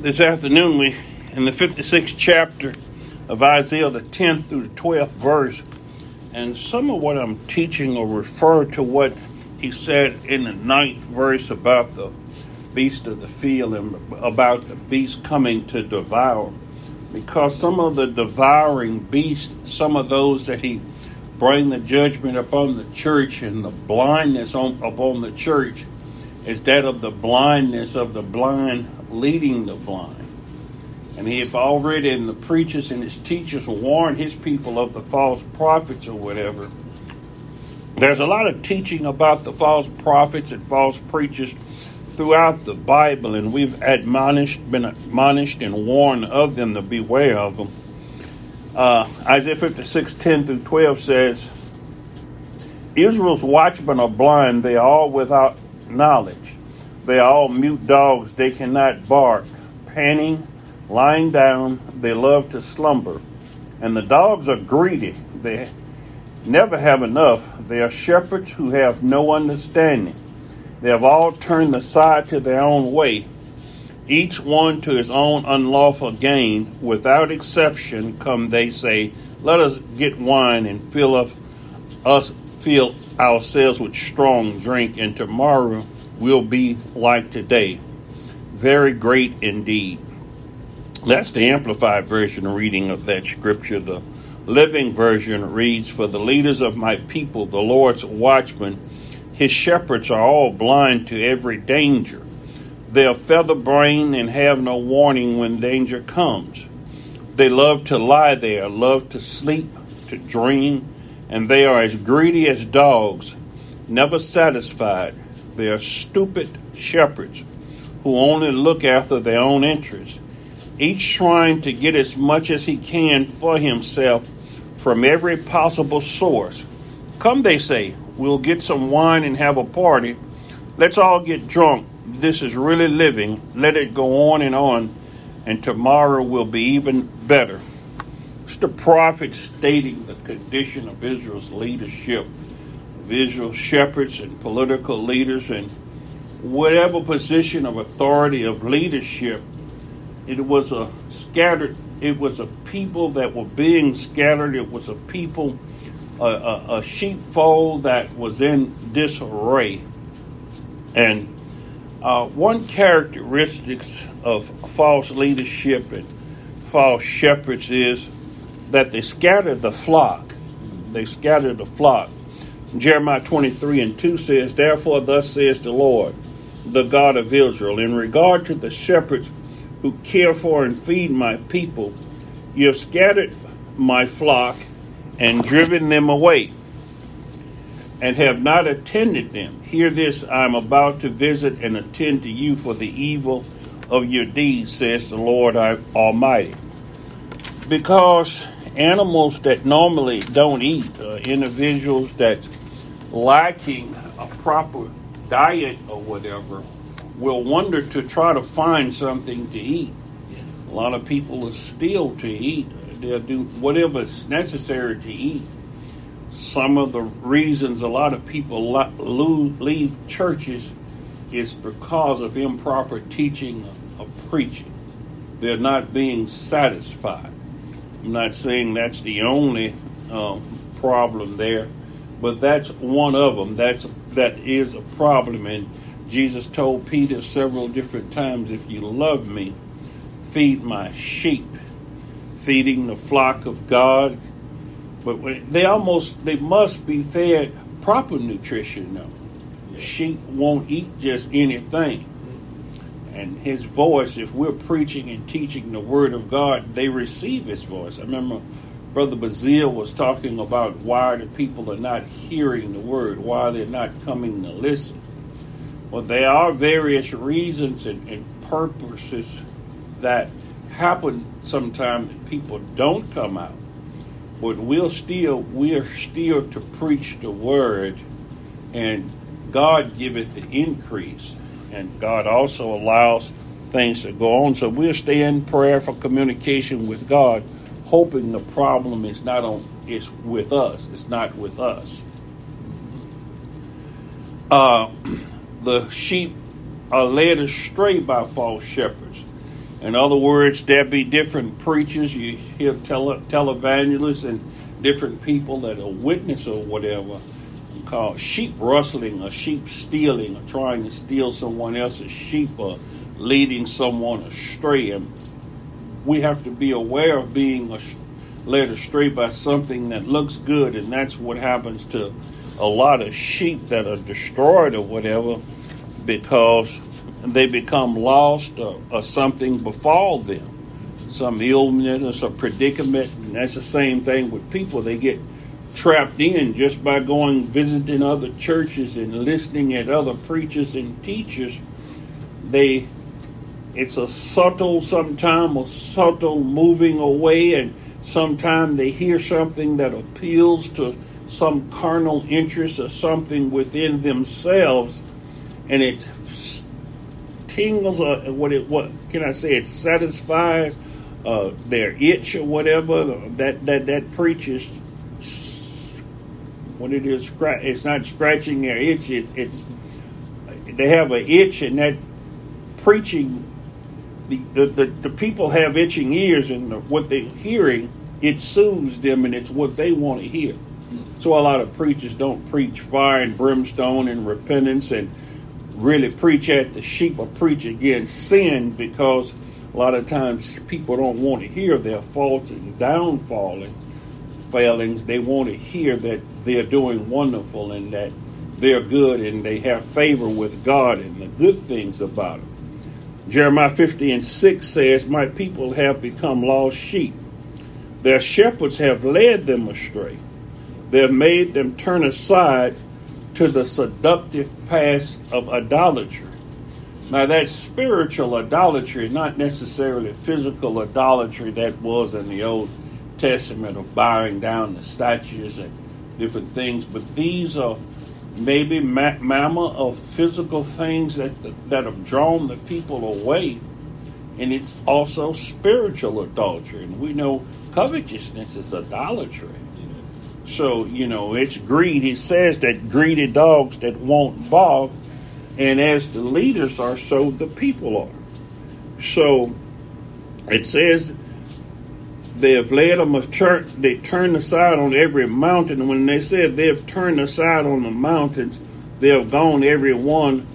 this afternoon we in the 56th chapter of Isaiah, the 10th through the 12th verse. And some of what I'm teaching will refer to what he said in the ninth verse about the beast of the field and about the beast coming to devour. Because some of the devouring beasts, some of those that he bring the judgment upon the church and the blindness on, upon the church is that of the blindness of the blind leading the blind. And he had already, in the preachers and his teachers, warned his people of the false prophets or whatever. There's a lot of teaching about the false prophets and false preachers throughout the Bible, and we've admonished, been admonished and warned of them to beware of them. Uh, Isaiah 56, 10 through 12 says, Israel's watchmen are blind, they are all without knowledge. They are all mute dogs, they cannot bark, panting Lying down, they love to slumber. And the dogs are greedy. They never have enough. They are shepherds who have no understanding. They have all turned aside to their own way, each one to his own unlawful gain. Without exception, come they say, Let us get wine and fill us fill ourselves with strong drink, and tomorrow will be like today. Very great indeed. That's the Amplified Version reading of that scripture. The Living Version reads For the leaders of my people, the Lord's watchmen, his shepherds are all blind to every danger. They are feather brained and have no warning when danger comes. They love to lie there, love to sleep, to dream, and they are as greedy as dogs, never satisfied. They are stupid shepherds who only look after their own interests each trying to get as much as he can for himself from every possible source. Come, they say, we'll get some wine and have a party. Let's all get drunk. This is really living. Let it go on and on, and tomorrow will be even better. It's the prophet stating the condition of Israel's leadership, Israel's shepherds and political leaders, and whatever position of authority of leadership it was a scattered, it was a people that were being scattered. It was a people, a, a, a sheepfold that was in disarray. And uh, one characteristics of false leadership and false shepherds is that they scatter the flock. They scatter the flock. Jeremiah 23 and 2 says, Therefore, thus says the Lord, the God of Israel, in regard to the shepherds who care for and feed my people. You have scattered my flock and driven them away, and have not attended them. Hear this I am about to visit and attend to you for the evil of your deeds, says the Lord Almighty. Because animals that normally don't eat, uh, individuals that's lacking a proper diet or whatever, will wonder to try to find something to eat. A lot of people will still to eat. They'll do whatever is necessary to eat. Some of the reasons a lot of people leave churches is because of improper teaching or preaching. They're not being satisfied. I'm not saying that's the only uh, problem there, but that's one of them. That's that is a problem, and Jesus told Peter several different times, If you love me, feed my sheep, feeding the flock of God. But they almost, they must be fed proper nutrition, though. Sheep won't eat just anything. And his voice, if we're preaching and teaching the word of God, they receive his voice. I remember Brother Bazil was talking about why the people are not hearing the word, why they're not coming to listen. Well, there are various reasons and, and purposes that happen sometimes that people don't come out. But we'll still we're still to preach the word and God giveth the increase. And God also allows things to go on. So we'll stay in prayer for communication with God, hoping the problem is not on is with us. It's not with us. Uh the sheep are led astray by false shepherds. In other words, there be different preachers, you hear tele, televangelists and different people that are witness or whatever called sheep rustling or sheep stealing or trying to steal someone else's sheep or leading someone astray. And we have to be aware of being led astray by something that looks good, and that's what happens to a lot of sheep that are destroyed or whatever because they become lost or, or something befall them. Some illness or predicament, and that's the same thing with people. They get trapped in just by going visiting other churches and listening at other preachers and teachers. They it's a subtle sometime a subtle moving away and sometimes they hear something that appeals to some carnal interest or something within themselves and it tingles or what it what can I say it satisfies uh, their itch or whatever that that that preaches what it is it's not scratching their itch it's, it's they have an itch and that preaching the, the, the, people have itching ears and what they're hearing it soothes them and it's what they want to hear. So a lot of preachers don't preach fire and brimstone and repentance and really preach at the sheep or preach against sin because a lot of times people don't want to hear their faults and downfalling failings. They want to hear that they're doing wonderful and that they're good and they have favor with god and the good things about them Jeremiah 50 and 6 says, My people have become lost sheep. Their shepherds have led them astray. They have made them turn aside to the seductive paths of idolatry. Now, that's spiritual idolatry, not necessarily physical idolatry that was in the Old Testament of bowing down the statues and different things, but these are maybe ma- mamma of physical things that that have drawn the people away, and it's also spiritual adultery. And we know covetousness is idolatry. So you know it's greed. It says that greedy dogs that won't bark, and as the leaders are, so the people are. So it says they have led them a church. They turned aside on every mountain. When they said they have turned aside on the mountains, they have gone every one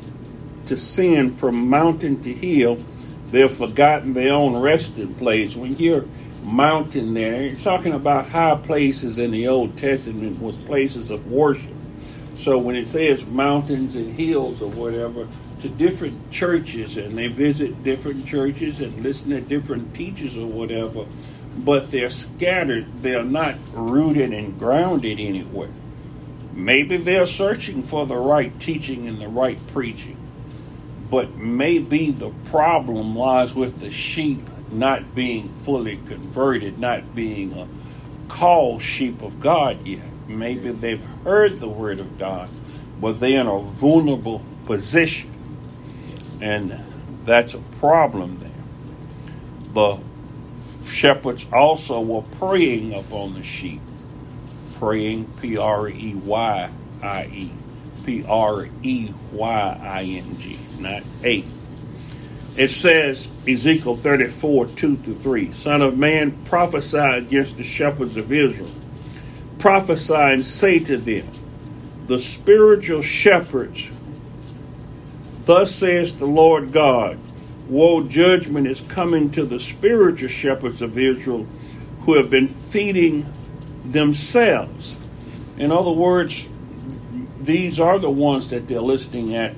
to sin from mountain to hill. They have forgotten their own resting place. When you're mountain there, you're talking about high places in the Old Testament was places of worship. So when it says mountains and hills or whatever, to different churches and they visit different churches and listen to different teachers or whatever, but they're scattered. They're not rooted and grounded anywhere. Maybe they're searching for the right teaching and the right preaching, but maybe the problem lies with the sheep not being fully converted, not being a called sheep of God yet. Maybe they've heard the word of God, but they're in a vulnerable position, and that's a problem there. The shepherds also were preying upon the sheep. Preying, P R E Y I E. P R E Y I N G, not A. It says, Ezekiel 34, 2 to 3, Son of man, prophesy against the shepherds of Israel. Prophesy and say to them, The spiritual shepherds, thus says the Lord God, woe judgment is coming to the spiritual shepherds of Israel who have been feeding themselves. In other words, these are the ones that they're listening at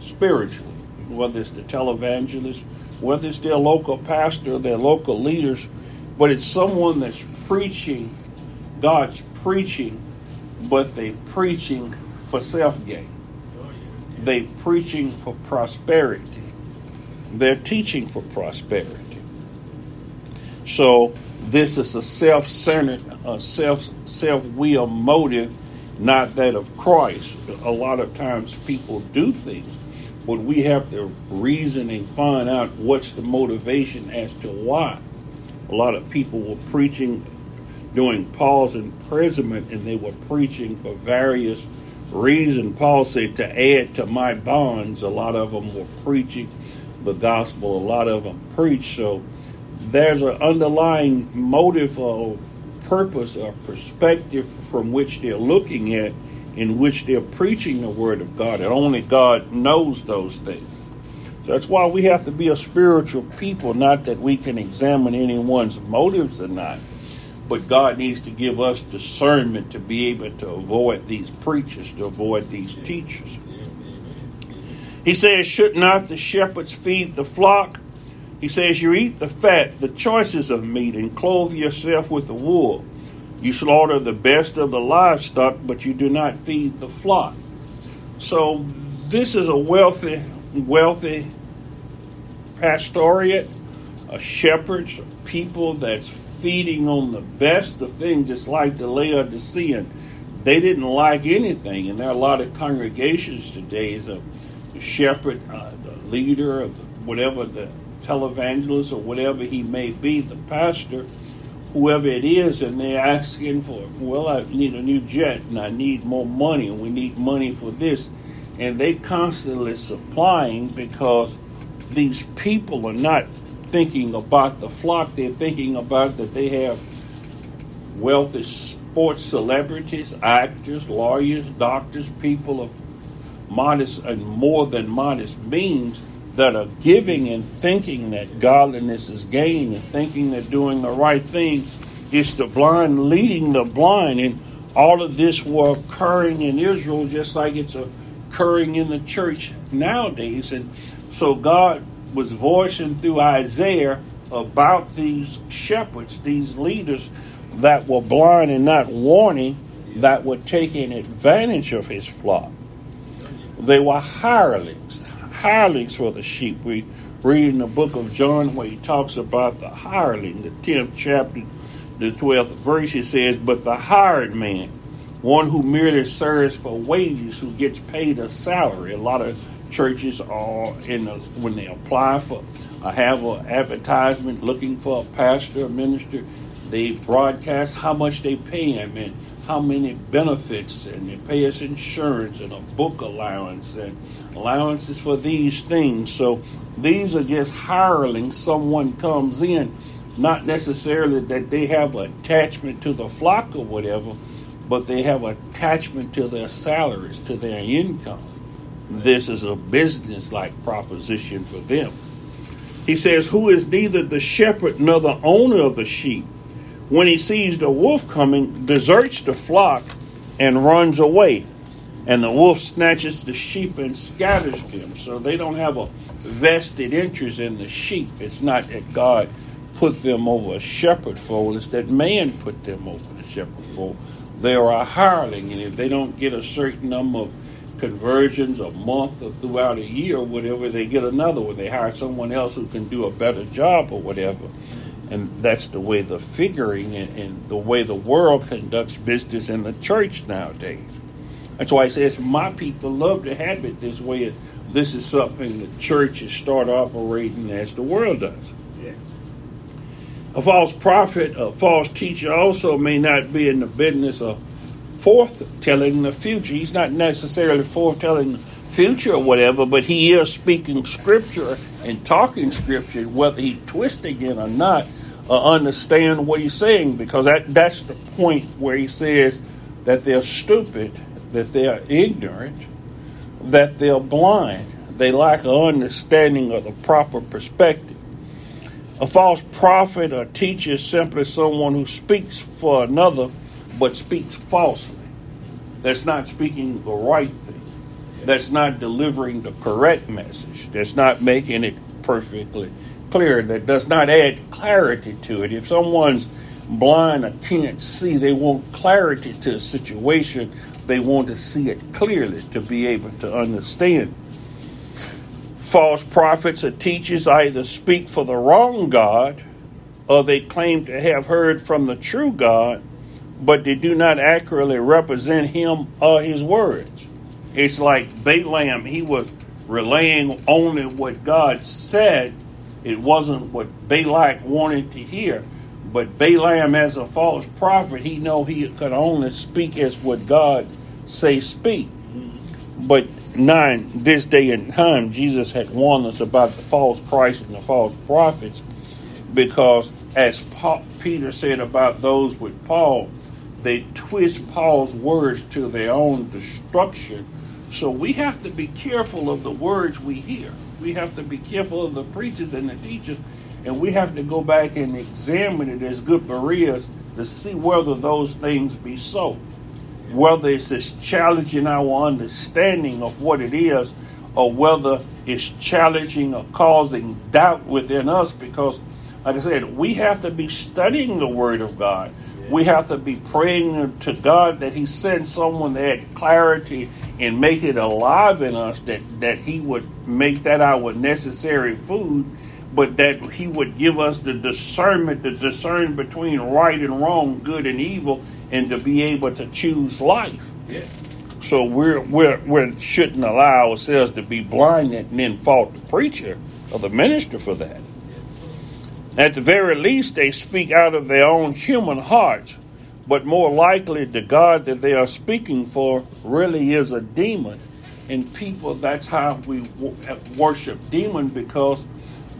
spiritually, whether it's the televangelist, whether it's their local pastor, their local leaders, but it's someone that's preaching God's preaching, but they're preaching for self gain. They're preaching for prosperity. They're teaching for prosperity. So this is a self-centered, a self self-will motive, not that of Christ. A lot of times people do things, but we have to reason and find out what's the motivation as to why. A lot of people were preaching during Paul's imprisonment, and they were preaching for various reasons. Paul said to add to my bonds. A lot of them were preaching the gospel. A lot of them preach. So there's an underlying motive or purpose or perspective from which they're looking at in which they're preaching the word of God. And only God knows those things. So that's why we have to be a spiritual people, not that we can examine anyone's motives or not. But God needs to give us discernment to be able to avoid these preachers, to avoid these teachers. He says, Should not the shepherds feed the flock? He says, You eat the fat, the choices of meat, and clothe yourself with the wool. You slaughter the best of the livestock, but you do not feed the flock. So, this is a wealthy, wealthy pastorate, a shepherds, people that's feeding on the best of things, just like the Laodicean. They didn't like anything, and there are a lot of congregations today. A shepherd, uh, the leader whatever the televangelist or whatever he may be, the pastor, whoever it is, and they're asking for, well, I need a new jet and I need more money and we need money for this. And they constantly supplying because these people are not thinking about the flock, they're thinking about that they have wealthy sports celebrities, actors, lawyers, doctors, people of modest and more than modest means that are giving and thinking that godliness is gain and thinking that doing the right thing is the blind leading the blind. And all of this were occurring in Israel just like it's occurring in the church nowadays. And so God was voicing through Isaiah about these shepherds, these leaders that were blind and not warning, that were taking advantage of his flock. They were hirelings, hirelings for the sheep. We read in the book of John where he talks about the hireling, the 10th chapter, the 12th verse, he says, But the hired man, one who merely serves for wages, who gets paid a salary. A lot of churches are in a, when they apply for, I have an advertisement looking for a pastor, a minister. They broadcast how much they pay him and how many benefits, and they pay us insurance and a book allowance and allowances for these things. So these are just hirelings. Someone comes in, not necessarily that they have attachment to the flock or whatever, but they have attachment to their salaries, to their income. This is a business like proposition for them. He says, Who is neither the shepherd nor the owner of the sheep? When he sees the wolf coming, deserts the flock and runs away. And the wolf snatches the sheep and scatters them. So they don't have a vested interest in the sheep. It's not that God put them over a shepherd fold, it's that man put them over the shepherd fold. They are a hireling, and if they don't get a certain number of conversions a month or throughout a year whatever, they get another one. They hire someone else who can do a better job or whatever and that's the way the figuring and, and, the way the world conducts business in the church nowadays. That's why he says, My people love to have it this way. This is something the churches start operating as the world does. Yes. A false prophet, a false teacher also may not be in the business of foretelling the future. He's not necessarily foretelling the future or whatever, but he is speaking scripture and talking scripture, whether he twisting it or not uh, understand what he's saying because that, that's the point where he says that they're stupid, that they're ignorant, that they're blind. They lack an understanding of the proper perspective. A false prophet or teacher is simply someone who speaks for another but speaks falsely. That's not speaking the right thing. That's not delivering the correct message. That's not making it perfectly clear, that does not add clarity to it. If someone's blind or can't see, they want clarity to a situation. They want to see it clearly to be able to understand. False prophets or teachers either speak for the wrong God or they claim to have heard from the true God, but they do not accurately represent him or his words. It's like Balaam, he was relaying only what God said it wasn't what Balak wanted to hear. But Balaam, as a false prophet, he know he could only speak as what God say speak. But 9, this day and time, Jesus had warned us about the false Christ and the false prophets because, as Peter said about those with Paul, they twist Paul's words to their own destruction. So we have to be careful of the words we hear. We have to be careful of the preachers and the teachers, and we have to go back and examine it as good Bereans to see whether those things be so whether it's just challenging our understanding of what it is or whether it's challenging or causing doubt within us because like I said, we have to be studying the Word of God. We have to be praying to God that He sends someone that had clarity and make it alive in us, that, that He would make that our necessary food, but that He would give us the discernment to discern between right and wrong, good and evil, and to be able to choose life. Yes. So we're, we're, we shouldn't allow ourselves to be blinded and then fault the preacher or the minister for that. Yes. At the very least, they speak out of their own human hearts, but more likely, the God that they are speaking for really is a demon. And people, that's how we worship demon because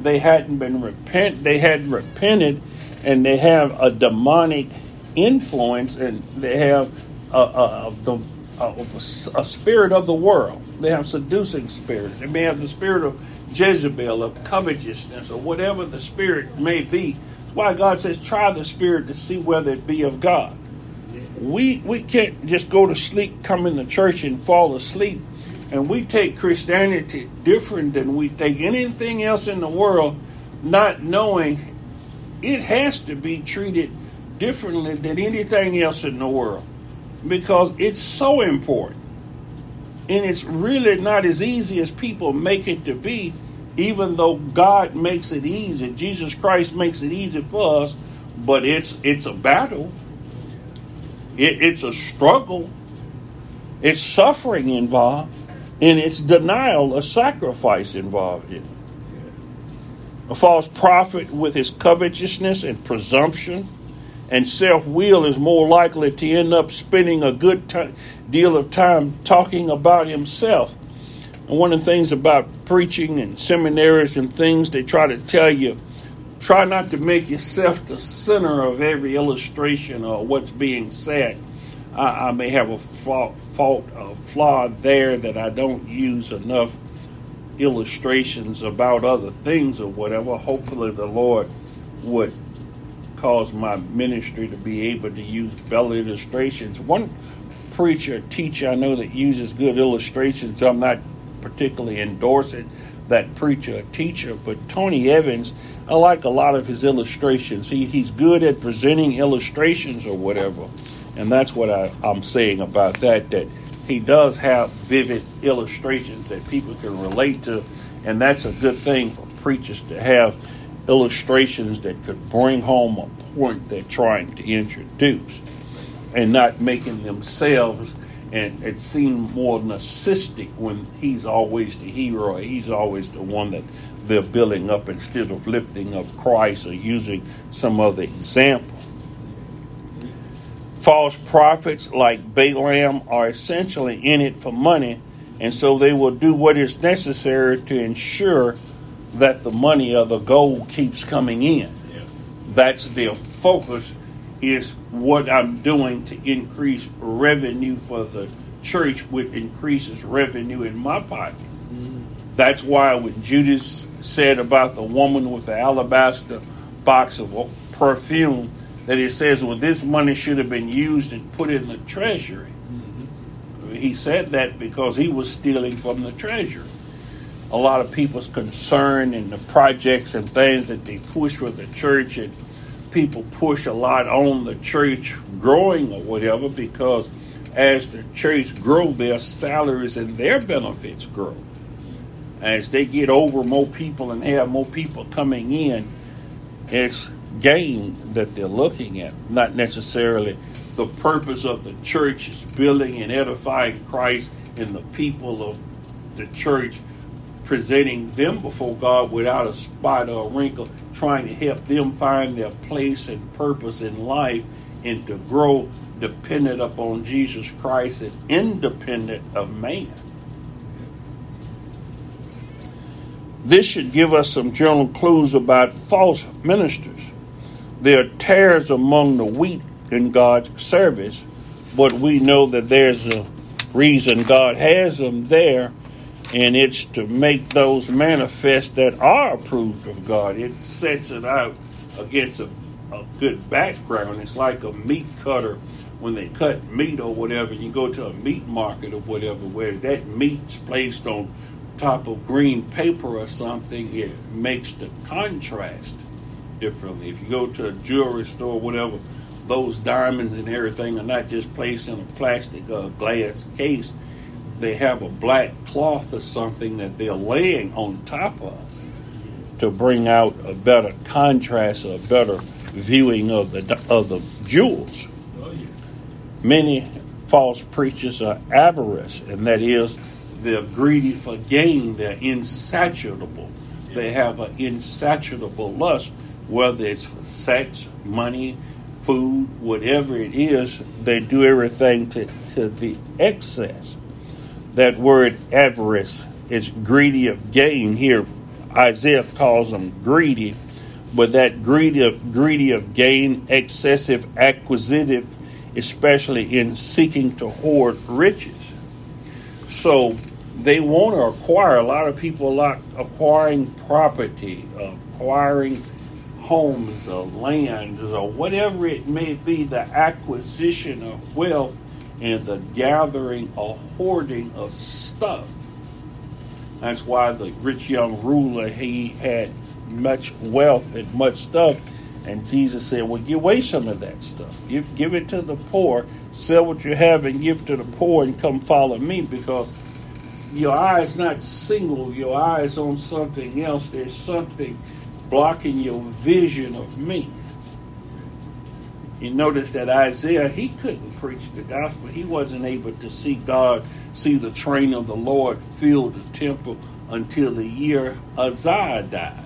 they hadn't been repent, they hadn't repented, and they have a demonic influence and they have a, a, a, a, spirit of the world. They have seducing spirits. They may have the spirit of Jezebel, of covetousness, or whatever the spirit may be. Why God says, try the spirit to see whether it be of God. We, we can't just go to sleep, come in the church, and fall asleep. And we take Christianity different than we take anything else in the world, not knowing it has to be treated differently than anything else in the world because it's so important. And it's really not as easy as people make it to be, even though God makes it easy. Jesus Christ makes it easy for us, but it's it's a battle. It, it's a struggle. It's suffering involved, and it's denial, a sacrifice involved. In. A false prophet with his covetousness and presumption and self will is more likely to end up spending a good t- deal of time talking about himself. And one of the things about preaching and seminaries and things, they try to tell you try not to make yourself the center of every illustration or what's being said. I, I may have a fault, fault, a flaw there that I don't use enough illustrations about other things or whatever. Hopefully, the Lord would cause my ministry to be able to use better illustrations. One preacher, teacher I know that uses good illustrations, I'm not particularly endorse it, that preacher or teacher, but Tony Evans, I like a lot of his illustrations. He, he's good at presenting illustrations or whatever. And that's what I, I'm saying about that, that he does have vivid illustrations that people can relate to. And that's a good thing for preachers to have illustrations that could bring home a point they're trying to introduce and not making themselves and it seemed more narcissistic when he's always the hero he's always the one that they're building up instead of lifting up Christ or using some other example. False prophets like Balaam are essentially in it for money, and so they will do what is necessary to ensure that the money or the gold keeps coming in. Yes. That's their focus is what I'm doing to increase revenue for the church, which increases revenue in my pocket. Mm-hmm. That's why when Judas said about the woman with the alabaster box of perfume, that it says, well, this money should have been used and put in the treasury. Mm-hmm. He said that because he was stealing from the treasury a lot of people's concern and the projects and things that they push for the church and people push a lot on the church growing or whatever because as the church grow their salaries and their benefits grow. As they get over more people and have more people coming in it's gain that they're looking at not necessarily the purpose of the church is building and edifying christ and the people of the church presenting them before God without a spot or a wrinkle, trying to help them find their place and purpose in life and to grow dependent upon Jesus Christ and independent of man. This should give us some general clues about false ministers. There are tares among the wheat in God's service, but we know that there's a reason God has them there, and it's to make those manifest that are approved of God. It sets it out against a, a good background. It's like a meat cutter when they cut meat or whatever. You go to a meat market or whatever, where that meat's placed on top of green paper or something, it makes the contrast differently. If you go to a jewelry store or whatever, those diamonds and everything are not just placed in a plastic uh, glass case. They have a black cloth or something that they're laying on top of to bring out a better contrast, a better viewing of the of the jewels. Many false preachers are avarice, and that is they're greedy for gain. They're insatiable. They have an insatiable lust, whether it's for sex, money, food, whatever it is. They do everything to, to the excess. That word avarice is greedy of gain. Here, Isaiah calls them greedy, but that greedy of, greedy of gain, excessive, acquisitive, especially in seeking to hoard riches. So they want to acquire. A lot of people like acquiring property, acquiring homes or lands or whatever it may be, the acquisition of wealth and the gathering or hoarding of stuff. That's why the rich young ruler he had much wealth and much stuff. And Jesus said, Well, give away some of that stuff. Give, give it to the poor. Sell what you have and give to the poor and come follow me because your eye is not single, your eye is on something else. There's something blocking your vision of me. You notice that Isaiah, he couldn't preach the gospel. He wasn't able to see God, see the train of the Lord fill the temple until the year Uzziah died.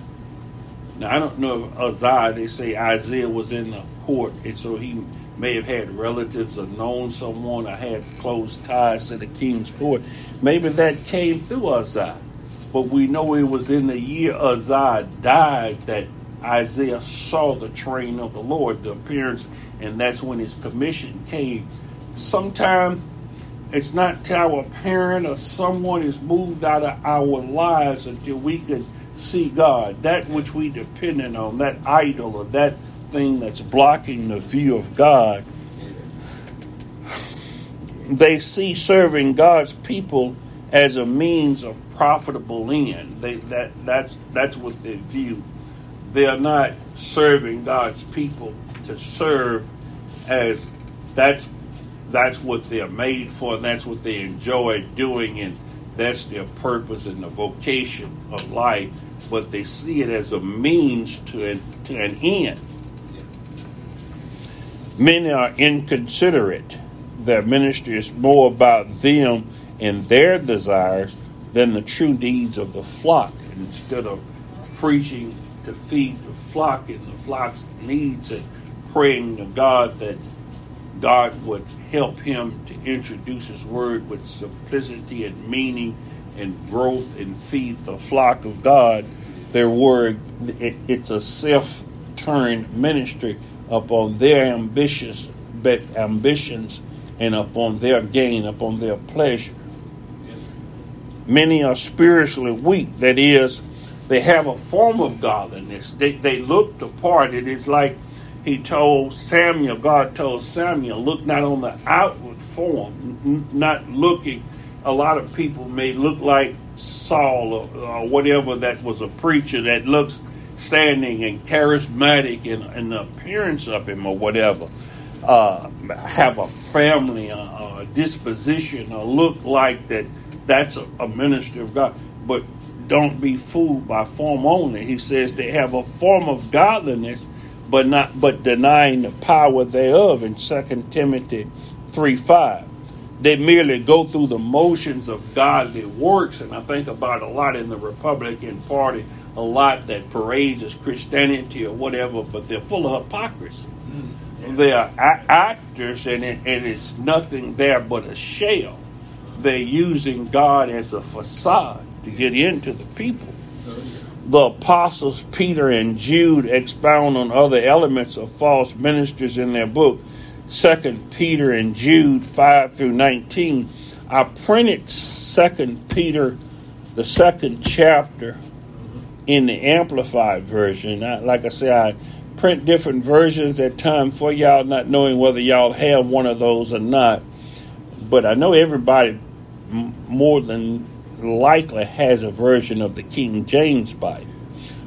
Now, I don't know if Uzziah, they say Isaiah was in the court, and so he may have had relatives or known someone or had close ties to the king's court. Maybe that came through Uzziah. But we know it was in the year Uzziah died that Isaiah saw the train of the Lord, the appearance, and that's when his commission came. Sometime it's not till our parent or someone is moved out of our lives until we can see God. That which we dependent on, that idol or that thing that's blocking the view of God. They see serving God's people as a means of profitable end. They, that, that's, that's what they view. They are not serving God's people to serve as that's that's what they're made for, and that's what they enjoy doing, and that's their purpose and the vocation of life. But they see it as a means to an, to an end. Yes. Many are inconsiderate. Their ministry is more about them and their desires than the true needs of the flock. instead of preaching to feed the flock and the flock's needs and praying to God that God would help him to introduce his word with simplicity and meaning and growth and feed the flock of God, their word, it, it's a self turned ministry upon their ambitious ambitions and upon their gain, upon their pleasure. Many are spiritually weak. That is, they have a form of godliness. They, they look the part. It is like he told Samuel, God told Samuel, look not on the outward form, not looking. A lot of people may look like Saul or, or, whatever that was a preacher that looks standing and charismatic in, in the appearance of him or whatever. Uh, have a family, a, a disposition, or look like that that's a, a minister of God. But don't be fooled by form only. He says they have a form of godliness, but not but denying the power thereof in 2 Timothy 3 5. They merely go through the motions of godly works, and I think about a lot in the Republican Party, a lot that parades as Christianity or whatever, but they're full of hypocrisy. Mm. They are a- actors, and, it, and it's nothing there but a shell they're using God as a facade to get into the people. the apostles Peter and Jude expound on other elements of false ministers in their book, Second Peter and Jude 5 through 19. I printed Second Peter, the second chapter, in the Amplified version. I, like I said, I print different versions at times for y'all, not knowing whether y'all have one of those or not. But I know everybody m- more than likely has a version of the King James Bible.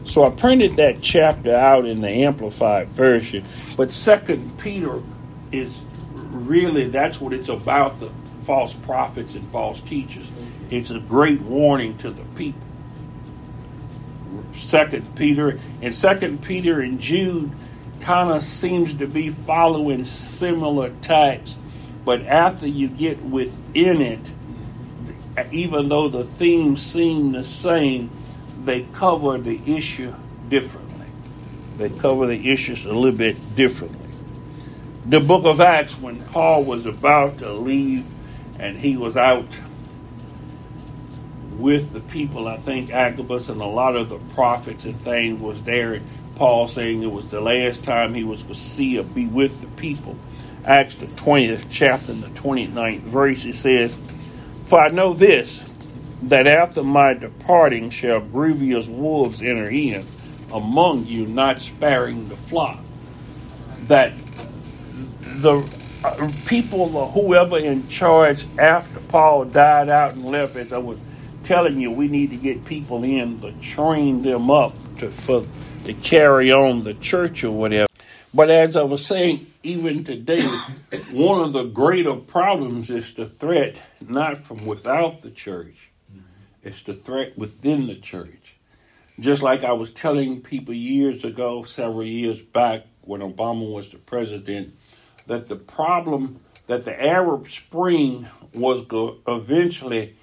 So I printed that chapter out in the Amplified version. But Second Peter is really that's what it's about the false prophets and false teachers. It's a great warning to the people. Second Peter and Second Peter and Jude kind of seems to be following similar texts, but after you get within it, even though the themes seem the same, they cover the issue differently. They cover the issues a little bit differently. The book of Acts, when Paul was about to leave and he was out with the people, I think Agabus and a lot of the prophets and things was there. Paul saying it was the last time he was to see or be with the people. Acts the 20th chapter and the 29th verse, it says, For I know this, that after my departing shall grievous wolves enter in among you, not sparing the flock. That the uh, people, whoever in charge after Paul died out and left, as I was telling you, we need to get people in to train them up to for to carry on the church or whatever. But as I was saying, even today, one of the greater problems is the threat not from without the church, it's the threat within the church. Just like I was telling people years ago, several years back, when Obama was the president, that the problem that the Arab Spring was go eventually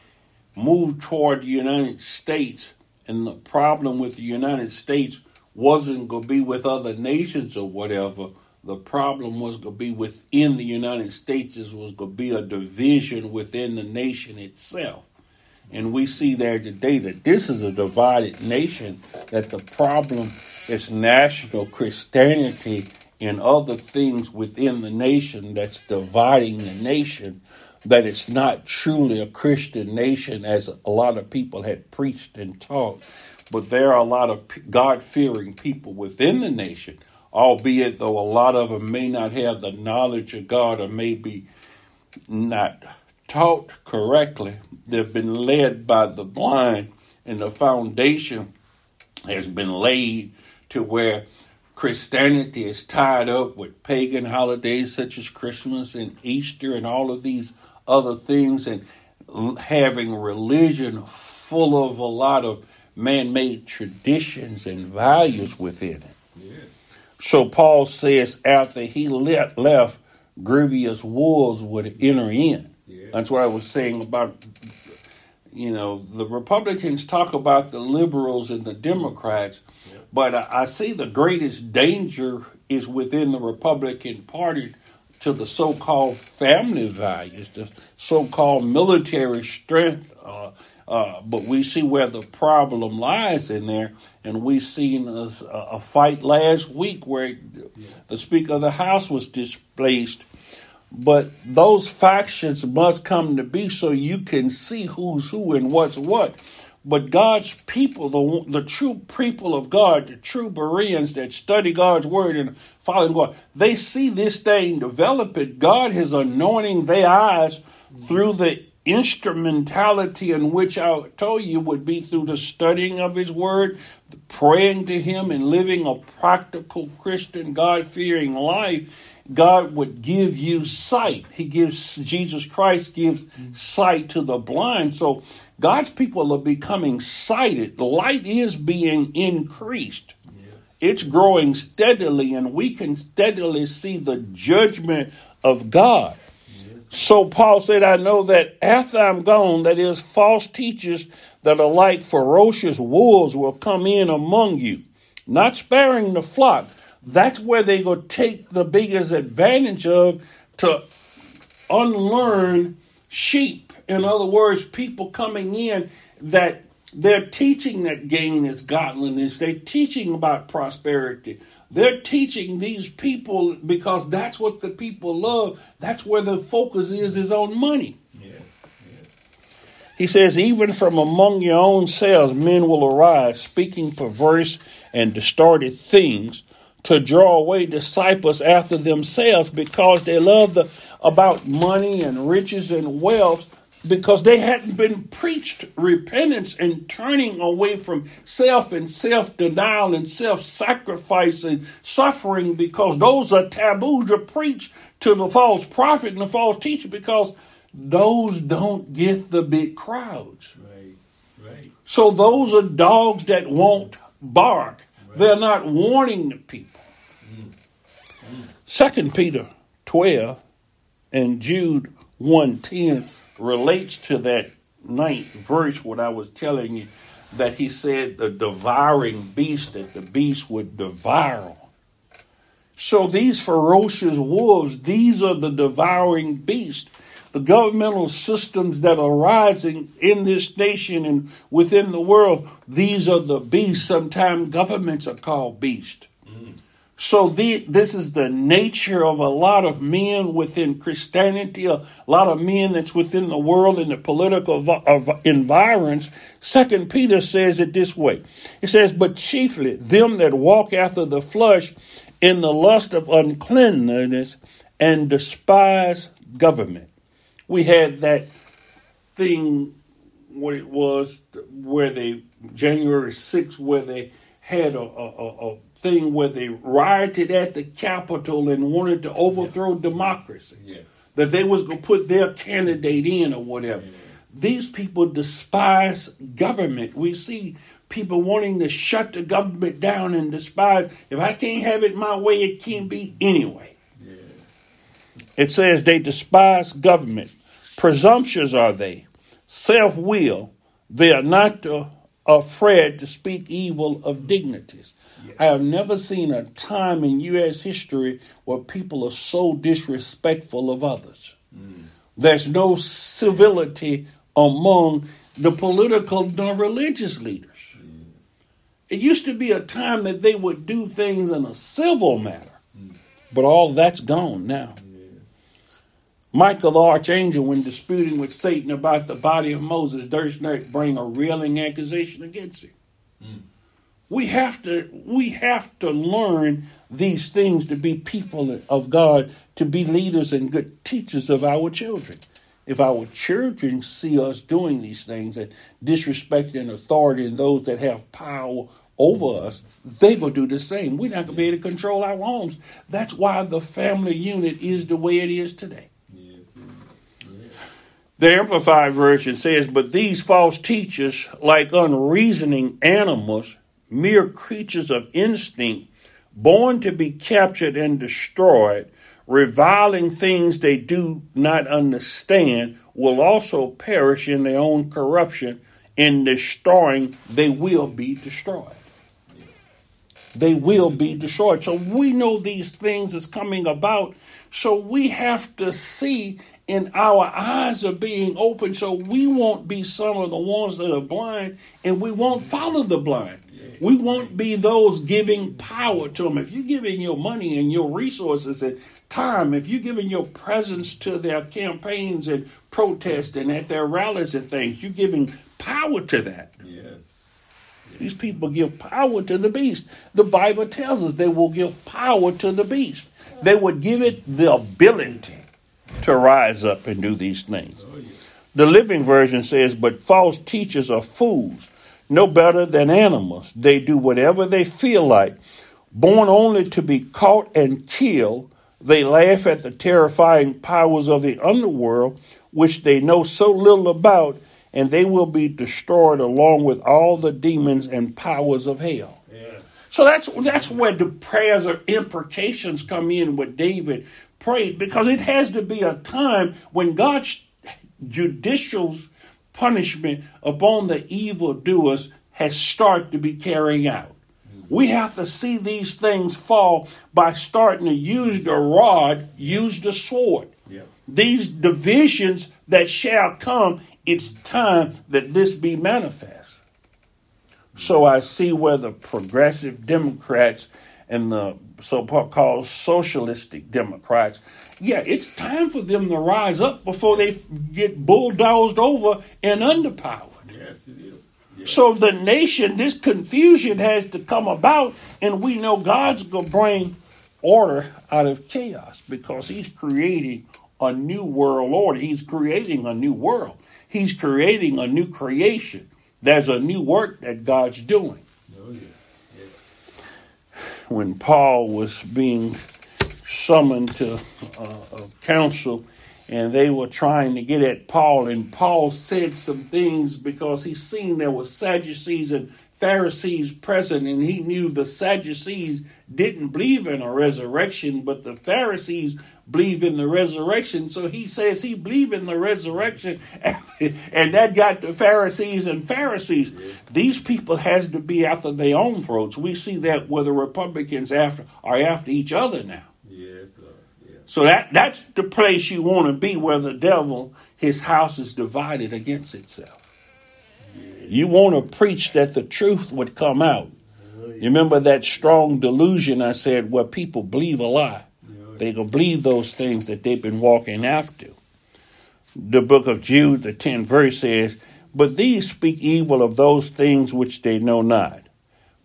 move toward the United States, and the problem with the United States wasn't going to be with other nations or whatever. The problem was going to be within the United States. It was going to be a division within the nation itself. And we see there today that this is a divided nation, that the problem is national Christianity and other things within the nation that's dividing the nation, that it's not truly a Christian nation as a lot of people had preached and taught. But there are a lot of God fearing people within the nation, albeit though a lot of them may not have the knowledge of God or may be not taught correctly. They've been led by the blind, and the foundation has been laid to where Christianity is tied up with pagan holidays such as Christmas and Easter and all of these other things, and having religion full of a lot of man made traditions and values within it. Yes. So Paul says after he left, left grievous wolves would enter in. That's what I was saying about you know, the Republicans talk about the liberals and the Democrats, yeah. but I, I, see the greatest danger is within the Republican Party to the so called family values, the so called military strength. Uh, uh, but we see where the problem lies in there, and we seen a, a fight last week where yeah. the Speaker of the House was displaced but those factions must come to be so you can see who's who and what's what. But God's people, the, the true people of God, the true Bereans that study God's word and follow God, they see this thing developing. God is anointing their eyes through the instrumentality in which I told you would be through the studying of His Word, praying to Him, and living a practical Christian, God fearing life God would give you sight. He gives, Jesus Christ gives sight to the blind. So God's people are becoming sighted. The light is being increased. Yes. It's growing steadily, and we can steadily see the judgment of God. So Paul said, I know that after I'm gone, that is, false teachers that are like ferocious wolves will come in among you, not sparing the flock that's where they go take the biggest advantage of to unlearn sheep. In other words, people coming in that They're teaching that gain is godliness. They're teaching about prosperity. They're teaching these people because that's what the people love. That's where the focus is, is on money. He says, even from among your own selves, men will arise, speaking perverse and distorted things to draw away disciples after themselves because they love the, about money and riches and wealth because they hadn't been preached repentance and turning away from self and self denial and self sacrifice and suffering because those are taboo to preach to the false prophet and the false teacher because those don't get the big crowds. Right, right. So those are dogs that won't bark. Right. They're not warning the people. Mm. Mm. Second Peter 12 and Jude 110 relates to that ninth verse what I was telling you that he said the devouring beast that the beast would devour. So these ferocious wolves, these are the devouring beast the governmental systems that are rising in this nation and within the world, these are the beasts. Sometimes governments are called beasts. So the, this is the nature of a lot of men within Christianity, a lot of men that's within the world in the political environs. Second Peter says it this way. It says, but chiefly them that walk after the flesh in the lust of uncleanness and despise government we had that thing what it was where they January 6th where they had a, a, a, thing where they rioted at the Capitol and wanted to overthrow yes. democracy. Yes. That they was gonna put their candidate in or whatever. Yeah. These people despise government. We see people wanting to shut the government down and despise if I can't have it my way, it can't be anyway. Yes. It says they despise government. Presumptuous are they, self will. They are not uh, afraid to speak evil of dignities. Yes. I have never seen a time in U.S. history where people are so disrespectful of others. Mm. There's no civility among the political nor religious leaders. Yes. It used to be a time that they would do things in a civil manner, mm. but all that's gone now. Michael the archangel, when disputing with Satan about the body of Moses, durst not bring a railing accusation against him. Mm. We have to we have to learn these things to be people of God, to be leaders and good teachers of our children. If our children see us doing these things and disrespecting authority and those that have power over us, they will do the same. We're not going to be able to control our homes. That's why the family unit is the way it is today. The Amplified Version says, But these false teachers, like unreasoning animals, mere creatures of instinct, born to be captured and destroyed, reviling things they do not understand, will also perish in their own corruption. In destroying, they will be destroyed. They will be destroyed. So we know these things is coming about. So we have to see and our eyes are being opened so we won't be some of the ones that are blind and we won't follow the blind. We won't be those giving power to them. If you're giving your money and your resources and time, if you're giving your presence to their campaigns and protests and at their rallies and things, you're giving power to that. Yes. These people give power to the beast. The Bible tells us they will give power to the beast. They would give it the ability to rise up and do these things. The Living Version says, But false teachers are fools, no better than animals. They do whatever they feel like, born only to be caught and killed. They laugh at the terrifying powers of the underworld, which they know so little about, and they will be destroyed along with all the demons and powers of hell. Yes. So that's that's where the prayers of imprecations come in with David prayed because it has to be a time when God's judicial punishment upon the evildoers has started to be carrying out. We have to see these things fall by starting to use the rod, use the sword. Yeah. These divisions that shall come, it's time that this be manifest. So I see where the progressive Democrats and the so-called socialistic Democrats, yeah, it's time for them to rise up before they get bulldozed over and underpowered. Yes, it is. Yes. So the nation, this confusion has to come about, and we know God's going to bring order out of chaos because He's creating a new world order. He's creating a new world. He's creating a new creation. There's a new work that God's doing. When Paul was being summoned to uh, a council and they were trying to get at Paul, and Paul said some things because he seen there were Sadducees and Pharisees present, and he knew the Sadducees didn't believe in a resurrection, but the Pharisees believe in the resurrection. So he says he believed in the resurrection, and that got the Pharisees and Pharisees. These people has to be after their own throats. We see that where the Republicans after are after each other now. Yes, sir. Yeah. So that that's the place you want to be, where the devil his house is divided against itself. You want to preach that the truth would come out. Oh, you remember that strong delusion I said where people believe a lie. They go believe those things that they've been walking after. The book of Jude, the 10th verse says, But these speak evil of those things which they know not,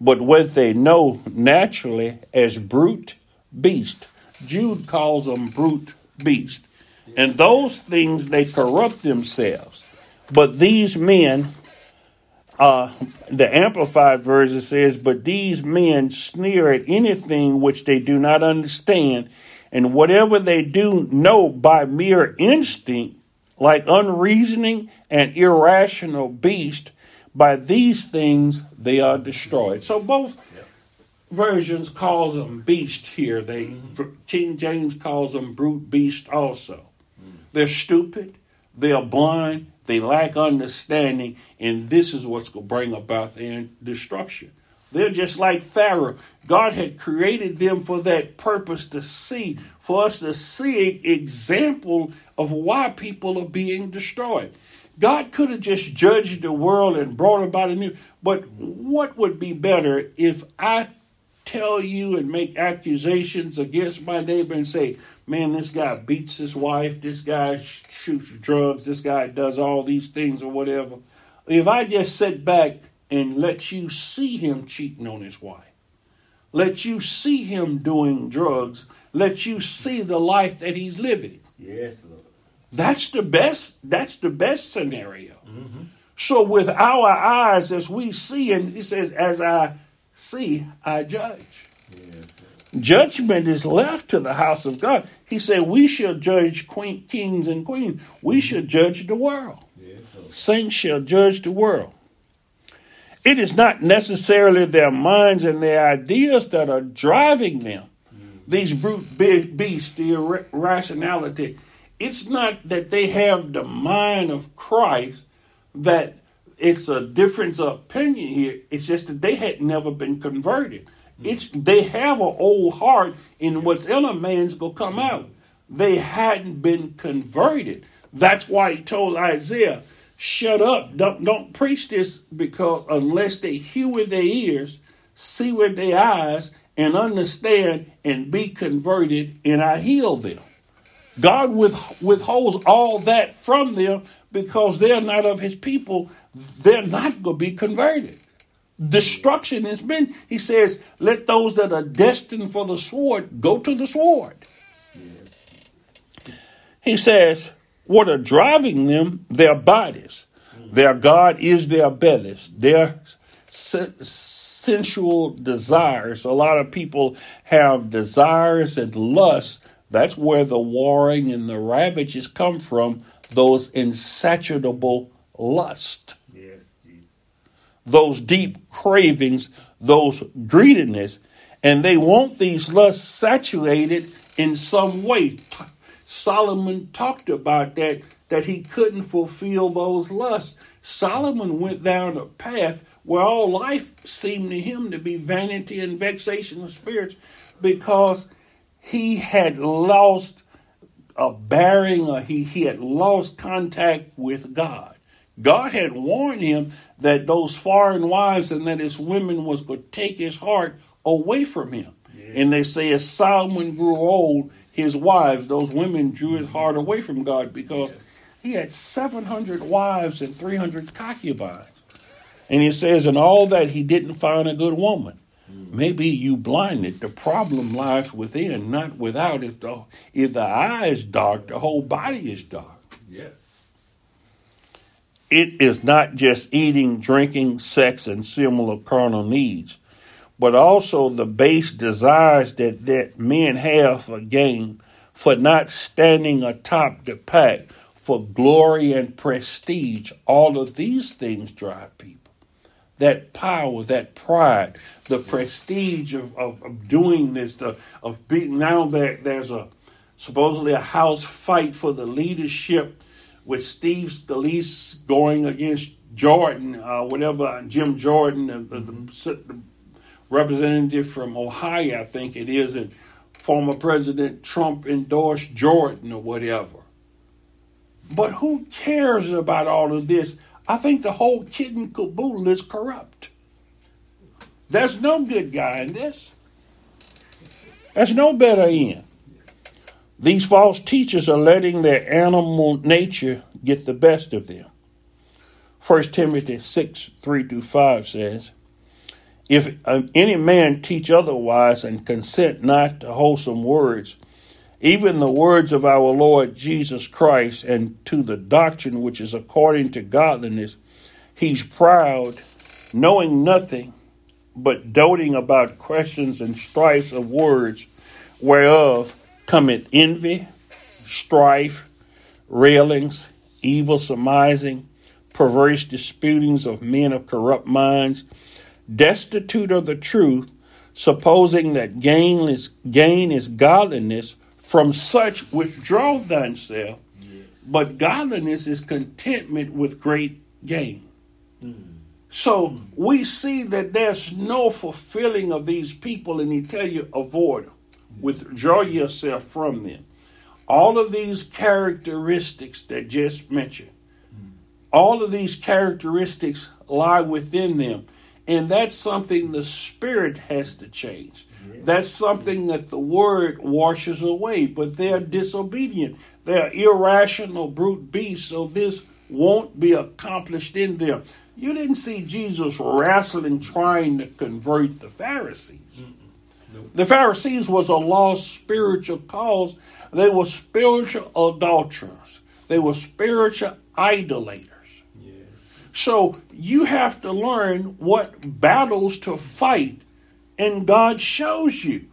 but what they know naturally as brute beast. Jude calls them brute beast. And those things they corrupt themselves. But these men uh, the Amplified Version says, But these men sneer at anything which they do not understand, and whatever they do know by mere instinct, like unreasoning and irrational beast, by these things they are destroyed. So both versions calls them beast here. They. King James calls them brute beast also. They're stupid, they're blind, they lack understanding, and this is what's going to bring about their destruction. They're just like Pharaoh. God had created them for that purpose to see, for us to see example of why people are being destroyed. God could have just judged the world and brought about a new, but what would be better if I tell you and make accusations against my neighbor and say, man, this guy beats his wife, this guy shoots drugs, this guy does all these things or whatever. If I just sit back and let you see him cheating on his wife, let you see him doing drugs, let you see the life that he's living. Yes, Lord. That's the best. That's the best scenario. Mm-hmm. So with our eyes, as we see, and he says, "As I see, I judge." Yes, Judgment is left to the house of God. He said, We shall judge queen, kings and queens. We shall judge the world. Yes, Saints shall judge the world. It is not necessarily their minds and their ideas that are driving them. These brute beasts, the irrationality. It's not that they have the mind of Christ, that it's a difference of opinion here. It's just that they had never been converted. It's they have an old heart, and what's in a man's gonna come out. They hadn't been converted. That's why he told Isaiah, "Shut up! Don't don't preach this because unless they hear with their ears, see with their eyes, and understand and be converted, and I heal them." God with, withholds all that from them because they're not of His people. They're not going to be converted destruction has been. He says, let those that are destined for the sword go to the sword. He says, what are driving them? Their bodies. Their God is their bellies, their sensual desires. A lot of people have desires and lusts. That's where the warring and the ravages come from, those insatiable lust those deep cravings, those greediness, and they want these lusts saturated in some way. Solomon talked about that, that he couldn't fulfill those lusts. Solomon went down a path where all life seemed to him to be vanity and vexation of spirits because he had lost a bearing or he, he had lost contact with God. God had warned him that those foreign wives and that his women was going to take his heart away from him. And they say as Solomon grew old, his wives, those women drew his heart away from God because he had 700 wives and 300 concubines. And he says, in all that he didn't find a good woman. Maybe you blinded. The problem lies within, not without. If the, if the eye is dark, the whole body is dark. Yes. It is not just eating, drinking, sex, and similar carnal needs, but also the base desires that, that men have for gain, for not standing atop the pack, for glory and prestige. All of these things drive people that power, that pride, the prestige of, of, of doing this, the, of being now that there's a supposedly a house fight for the leadership with Steve Scalise going against Jordan, uh, whatever Jim Jordan, the, the, the, representative from Ohio, I think it is, and former President Trump endorsed Jordan or whatever. But who cares about all of this? I think the whole kit and caboodle is corrupt. There's no good guy in this. There's no better end. These false teachers are letting their animal nature get the best of them. 1 Timothy 6 3 to 5 says, If uh, any man teach otherwise and consent not to wholesome words, even the words of our Lord Jesus Christ, and to the doctrine which is according to godliness, he's proud, knowing nothing, but doting about questions and strifes of words, whereof cometh envy, strife, railings, evil surmising, perverse disputings of men of corrupt minds, destitute of the truth, supposing that gain is, gain is godliness from such withdraw thyself, yes. but godliness is contentment with great gain. Mm. So we see that there's no fulfilling of these people, and he tell you avoid them, withdraw yourself from them. All of these characteristics that just mentioned, mm. all of these characteristics lie within them, and that's something the spirit has to change. That's something that the word washes away, but they're disobedient. They're irrational brute beasts, so this won't be accomplished in them. You didn't see Jesus wrestling trying to convert the Pharisees. Nope. The Pharisees was a lost spiritual cause. They were spiritual adulterers. They were spiritual idolaters. So you have to learn what battles to fight and God shows you.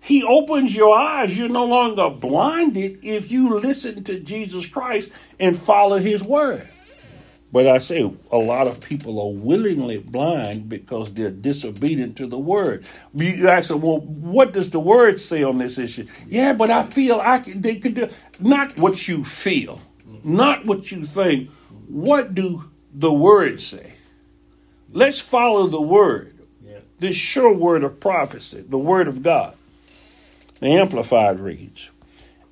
He opens your eyes. You're no longer blinded if you listen to Jesus Christ and follow his word. But I say a lot of people are willingly blind because they're disobedient to the word. You ask them, well, what does the word say on this issue? Yeah, but I feel I can, they could do not what you feel, not what you think. What do the word say? Let's follow the word this sure word of prophecy, the word of God. The Amplified reads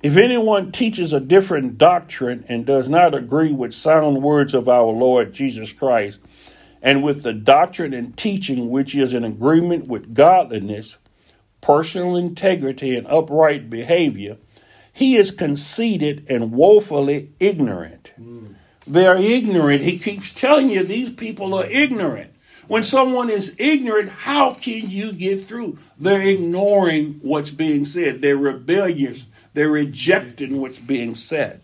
If anyone teaches a different doctrine and does not agree with sound words of our Lord Jesus Christ, and with the doctrine and teaching which is in agreement with godliness, personal integrity, and upright behavior, he is conceited and woefully ignorant. Mm. They are ignorant. He keeps telling you these people are ignorant. When someone is ignorant, how can you get through? They're ignoring what's being said. They're rebellious. They're rejecting what's being said.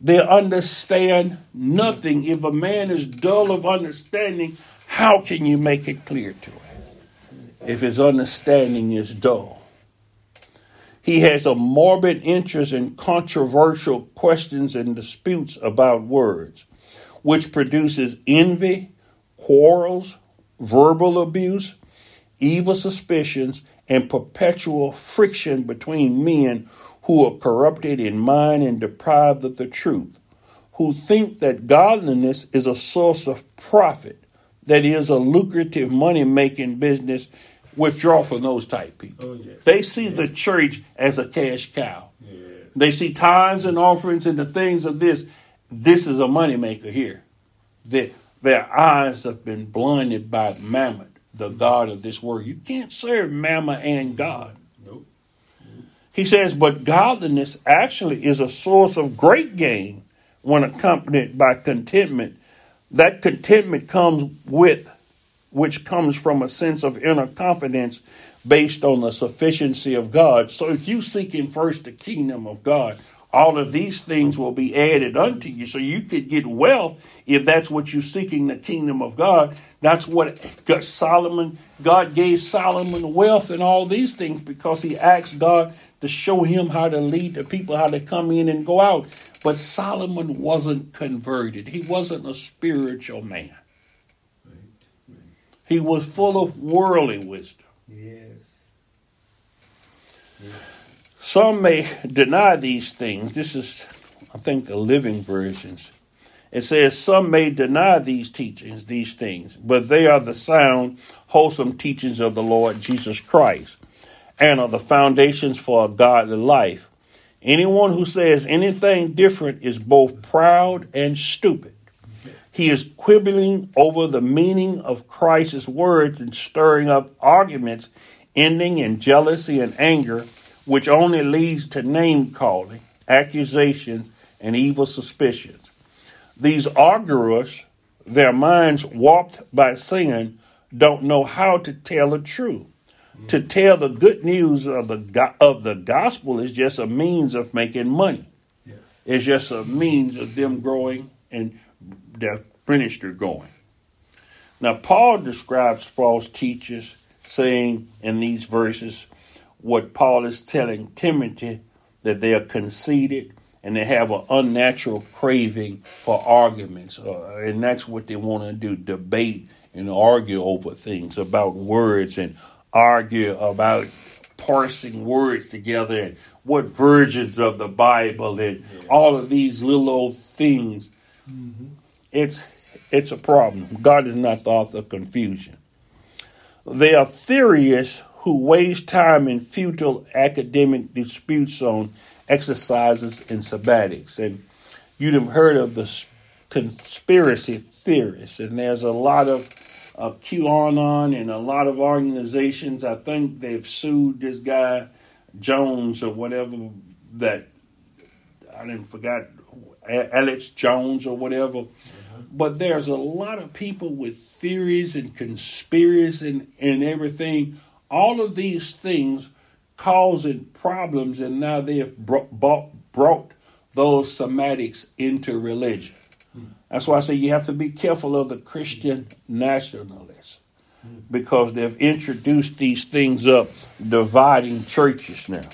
They understand nothing. If a man is dull of understanding, how can you make it clear to him? If his understanding is dull. He has a morbid interest in controversial questions and disputes about words, which produces envy quarrels, verbal abuse, evil suspicions, and perpetual friction between men who are corrupted in mind and deprived of the truth, who think that godliness is a source of profit, that is a lucrative money making business. Withdraw from those type people. Oh, yes. They see yes. the church as a cash cow. Yes. They see tithes and offerings and the things of this. This is a moneymaker here. their, their eyes have been blinded by Mammon, the God of this world. You can't serve Mammon and God. Nope. He says, but godliness actually is a source of great gain when accompanied by contentment. That contentment comes with, which comes from a sense of inner confidence based on the sufficiency of God. So if you seeking first the kingdom of God, all of these things will be added unto you. So you could get wealth if that's what you're seeking the kingdom of God. That's what Solomon, God gave Solomon wealth and all these things because he asked God to show him how to lead the people, how to come in and go out. But Solomon wasn't converted, he wasn't a spiritual man. He was full of worldly wisdom. Yes. Yes. Some may deny these things. This is, I think, the living versions. It says, Some may deny these teachings, these things, but they are the sound, wholesome teachings of the Lord Jesus Christ and are the foundations for a godly life. Anyone who says anything different is both proud and stupid. He is quibbling over the meaning of Christ's words and stirring up arguments ending in jealousy and anger which only leads to name calling, accusations, and evil suspicions. These arguers, their minds warped by sin, don't know how to tell the truth. To tell the good news of the of the gospel is just a means of making money. Yes. It's just a means of them growing and their ministry going. Now, Paul describes false teachers saying in these verses, what Paul is telling Timothy that they are conceited and they have an unnatural craving for arguments, uh, and that's what they want to do: debate and argue over things about words and argue about parsing words together and what versions of the Bible and yeah. all of these little old things. Mm-hmm. It's it's a problem. God is not the author of confusion. They are theorists who waste time in futile academic disputes on exercises and sabbatics. And you'd have heard of the conspiracy theorists, and there's a lot of uh, QAnon and a lot of organizations. I think they've sued this guy Jones or whatever that I didn't forgot Alex Jones or whatever. Mm-hmm. But there's a lot of people with theories and conspiracies and, and everything all of these things causing problems, and now they have brought, brought those somatics into religion. That's why I say you have to be careful of the Christian nationalists because they've introduced these things up, dividing churches now.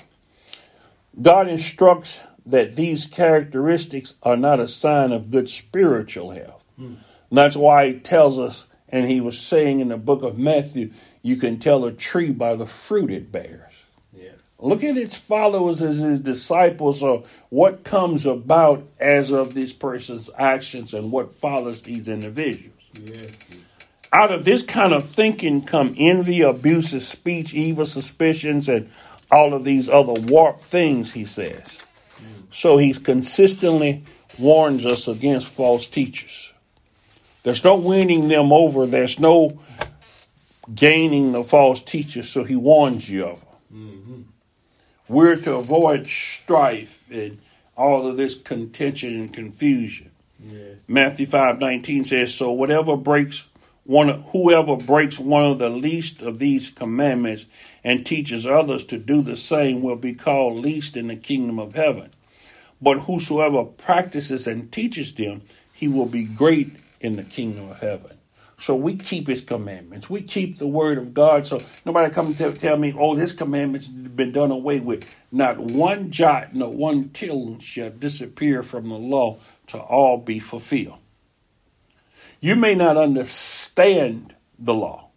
God instructs that these characteristics are not a sign of good spiritual health. Mm. That's why he tells us, and he was saying in the book of Matthew, you can tell a tree by the fruit it bears. Yes. Look at its followers as his disciples, or what comes about as of this person's actions and what follows these individuals. Yes. Out of this kind of thinking come envy, abusive speech, evil suspicions, and all of these other warped things, he says. So he consistently warns us against false teachers. There's no winning them over. There's no gaining the false teachers, so he warns you of them. Mm-hmm. We're to avoid strife and all of this contention and confusion. Yes. Matthew five nineteen says, "So whatever breaks one, whoever breaks one of the least of these commandments and teaches others to do the same will be called least in the kingdom of heaven. But whosoever practices and teaches them, he will be great in the kingdom of heaven." So we keep his commandments. We keep the word of God. So nobody come and tell, me, oh, this commandment's been done away with. Not one jot, not one tittle shall disappear from the law to all be fulfilled. You may not understand the law.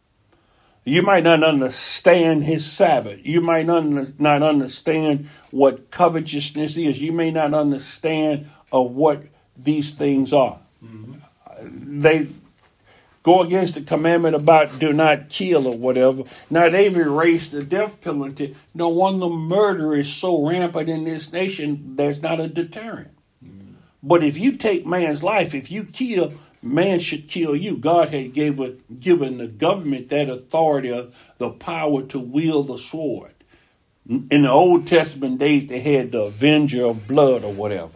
You might not understand his Sabbath. You might not, not understand what covetousness is. You may not understand of what these things are. Mm-hmm. They go against the commandment about do not kill or whatever. Now they've erased the death penalty. No wonder murder is so rampant in this nation, there's not a deterrent. Mm. But if you take man's life, if you kill, man should kill you. God had given given the government that authority, the power to wield the sword. In the Old Testament days, they had the avenger of blood or whatever.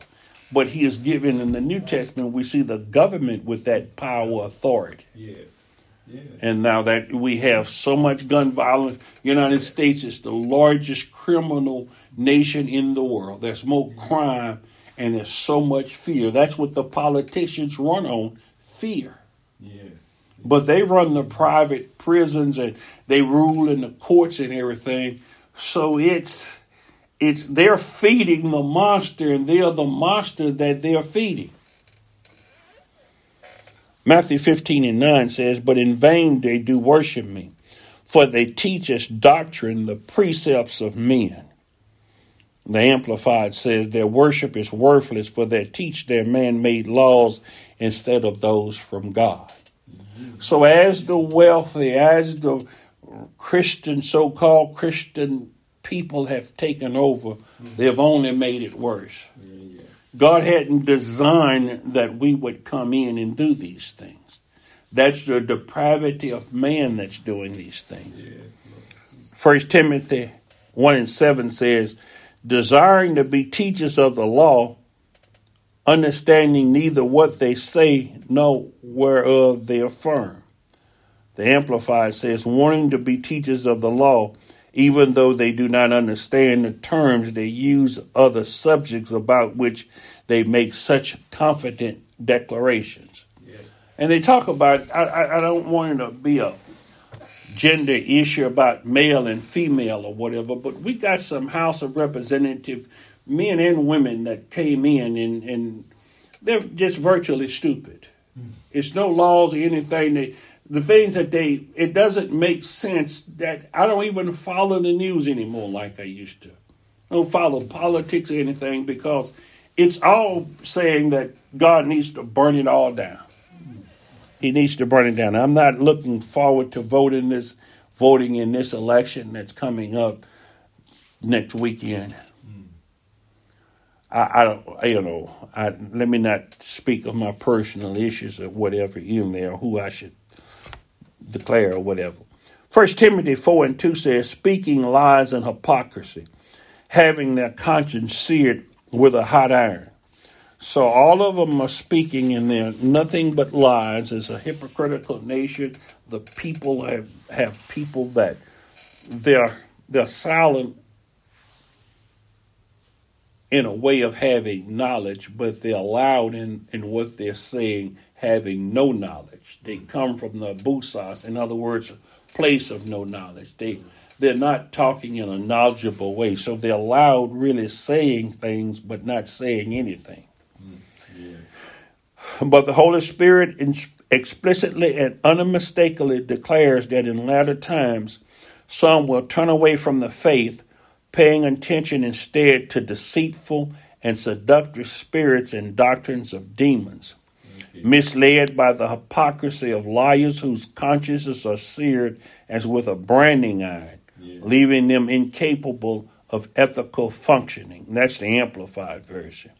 But he is given in the New Testament, we see the government with that power authority. Yes. Yeah. And now that we have so much gun violence, United States is the largest criminal nation in the world. There's more crime and there's so much fear. That's what the politicians run on fear. Yes. But they run the private prisons and they rule in the courts and everything. So it's it's they're feeding the monster and they're the monster that they're feeding. Matthew 15 and 9 says, But in vain they do worship me, for they teach us doctrine, the precepts of men. The Amplified says, Their worship is worthless, for they teach their man made laws instead of those from God. Mm-hmm. So, as the wealthy, as the Christian, so called Christian people have taken over, they've only made it worse. Yes. God hadn't designed that we would come in and do these things. That's the depravity of man that's doing these things. Yes. First Timothy 1 and 7 says, desiring to be teachers of the law, understanding neither what they say nor whereof they affirm. The Amplified says, wanting to be teachers of the law, even though they do not understand the terms, they use other subjects about which they make such confident declarations. Yes. And they talk about, I, I, I don't want it to be a gender issue about male and female or whatever, but we got some House of Representative men and women that came in and, and they're just virtually stupid. Hmm. It's no laws or anything. They, the things that they, it doesn't make sense that I don't even follow the news anymore like I used to. I don't follow politics or anything because it's all saying that God needs to burn it all down. He needs to burn it down. I'm not looking forward to voting this, voting in this election that's coming up next weekend. I, I don't, you know, I, let me not speak of my personal issues or whatever in there, who I should declare or whatever. First Timothy 4 and 2 says, speaking lies and hypocrisy, having their conscience seared with a hot iron. So all of them are speaking in there nothing but lies. It's a hypocritical nation. The people have, have people that they're they're silent in a way of having knowledge, but they're loud in, in what they're saying, having no knowledge. They come from the busas, in other words, place of no knowledge. They they're not talking in a knowledgeable way, so they're loud, really saying things, but not saying anything. But the Holy Spirit explicitly and unmistakably declares that in latter times some will turn away from the faith, paying attention instead to deceitful and seductive spirits and doctrines of demons, Okay. misled by the hypocrisy of liars whose consciences are seared as with a branding iron, Yes. leaving them incapable of ethical functioning. That's the Amplified Version.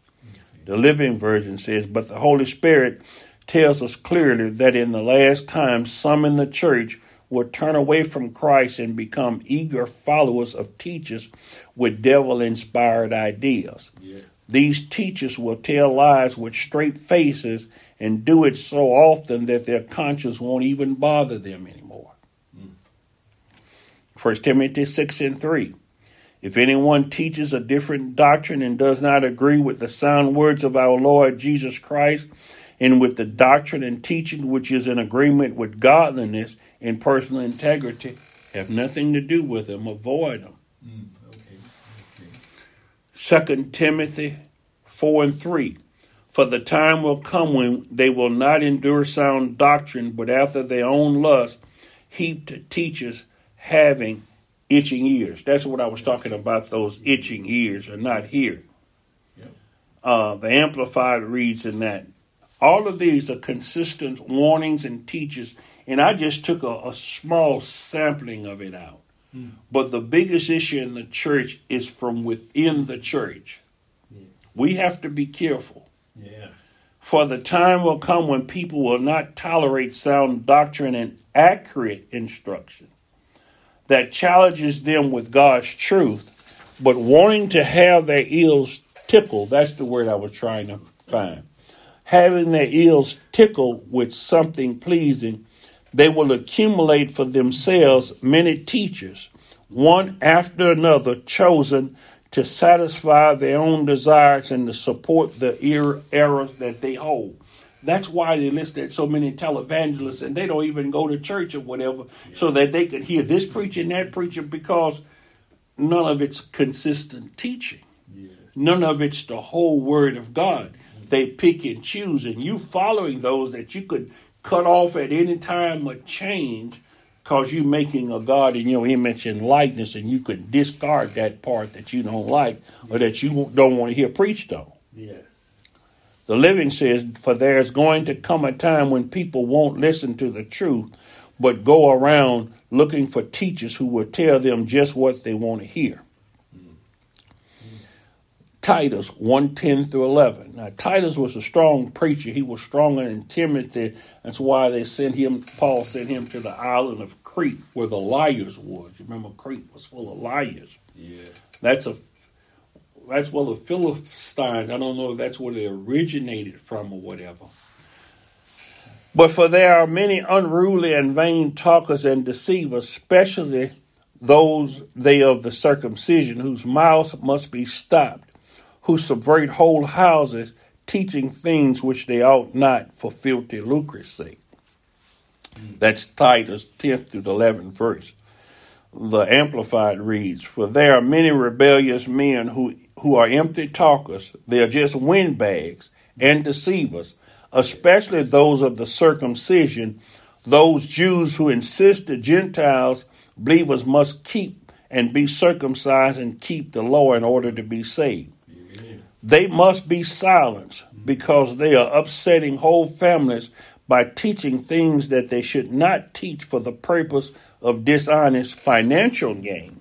The Living Version says, But the Holy Spirit tells us clearly that in the last times some in the church will turn away from Christ and become eager followers of teachers with devil inspired ideas. Yes. These teachers will tell lies with straight faces and do it so often that their conscience won't even bother them anymore. Mm. 1 Timothy 6 and 3. If anyone teaches a different doctrine and does not agree with the sound words of our Lord Jesus Christ and with the doctrine and teaching which is in agreement with godliness and personal integrity, have nothing to do with them, avoid them. Mm. Okay. Okay. 2 Timothy 4 and 3. For the time will come when they will not endure sound doctrine, but after their own lust, heap to teachers having itching ears. That's what I was talking about, those itching ears are not here. Yep. Uh, the Amplified reads in that. All of these are consistent warnings and teachers, and I just took a, a small sampling of it out. But the biggest issue in the church is from within the church. Yes. We have to be careful. Yes. For the time will come when people will not tolerate sound doctrine and accurate instruction that challenges them with God's truth, but wanting to have their ears tickled. That's the word I was trying to find. Having their ears tickled with something pleasing, they will accumulate for themselves many teachers, one after another, chosen to satisfy their own desires and to support the errors that they hold. That's why they listed so many televangelists and they don't even go to church or whatever yes. so that they could hear this preaching, that preaching, because none of it's consistent teaching. Yes. None of it's the whole word of God. They pick and choose, and you following those that you could cut off at any time or change because you're making a God in your image and likeness, and you could discard that part that you don't like or that you don't want to hear preached on. Yes. The living says, For there's going to come a time when people won't listen to the truth, but go around looking for teachers who will tell them just what they want to hear. Titus 110 through 11. Now, Titus was a strong preacher. He was stronger than Timothy. That's why they sent him, Paul sent him to the island of Crete where the liars was. You remember Crete was full of liars. Yes. That's a that's where the Philistines, I don't know if that's where they originated from or whatever. But for there are many unruly and vain talkers and deceivers, especially those they of the circumcision, whose mouths must be stopped who subvert whole houses, teaching things which they ought not for filthy lucre's sake. That's Titus 10th through the 11th verse. The Amplified reads, For there are many rebellious men who, who are empty talkers. They are just windbags and deceivers, especially those of the circumcision, those Jews who insist the Gentiles believers must keep and be circumcised and keep the law in order to be saved. They must be silenced because they are upsetting whole families by teaching things that they should not teach for the purpose of dishonest financial gain.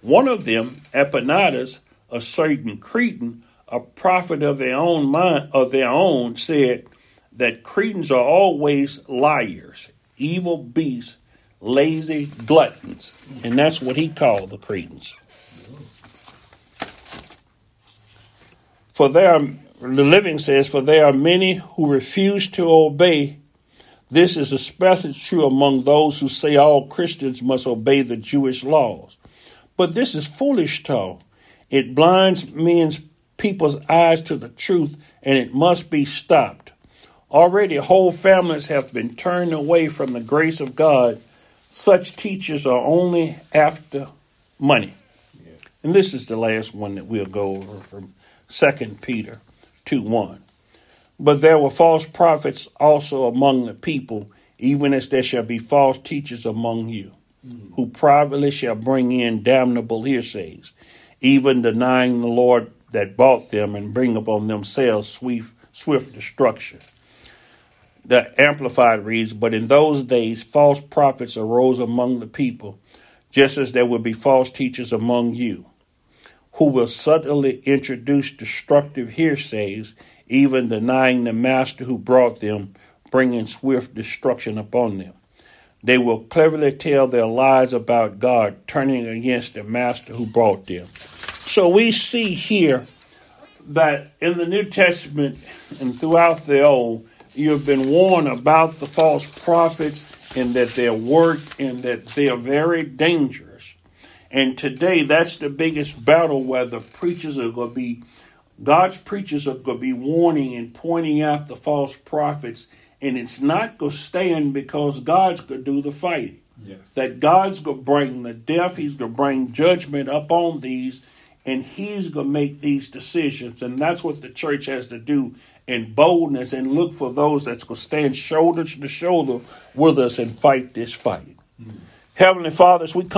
One of them, Epaenetus, a certain Cretan, a prophet of their own mind of their own, said that Cretans are always liars, evil beasts, lazy gluttons, and that's what he called the Cretans. For there are, the living says, for there are many who refuse to obey. This is especially true among those who say all Christians must obey the Jewish laws. But this is foolish talk. It blinds men's people's eyes to the truth, and it must be stopped. Already, whole families have been turned away from the grace of God. Such teachers are only after money. Yes. And this is the last one that we'll go over from 2 Peter 2 1. But there were false prophets also among the people, even as there shall be false teachers among you, mm. who privately shall bring in damnable hearsays, even denying the Lord that bought them, and bring upon themselves swift, swift destruction. The Amplified reads, But in those days false prophets arose among the people, just as there will be false teachers among you who will subtly introduce destructive hearsays, even denying the master who brought them, bringing swift destruction upon them. They will cleverly tell their lies about God, turning against the master who brought them. So we see here that in the New Testament and throughout the Old, you have been warned about the false prophets and that their work and that they are very dangerous. And today, that's the biggest battle where the preachers are going to be, God's preachers are going to be warning and pointing out the false prophets. And it's not going to stand because God's going to do the fighting. Yes. That God's going to bring the death, He's going to bring judgment upon these, and He's going to make these decisions. And that's what the church has to do in boldness and look for those that's going to stand shoulder to shoulder with us and fight this fight. Mm. Heavenly Father, as we come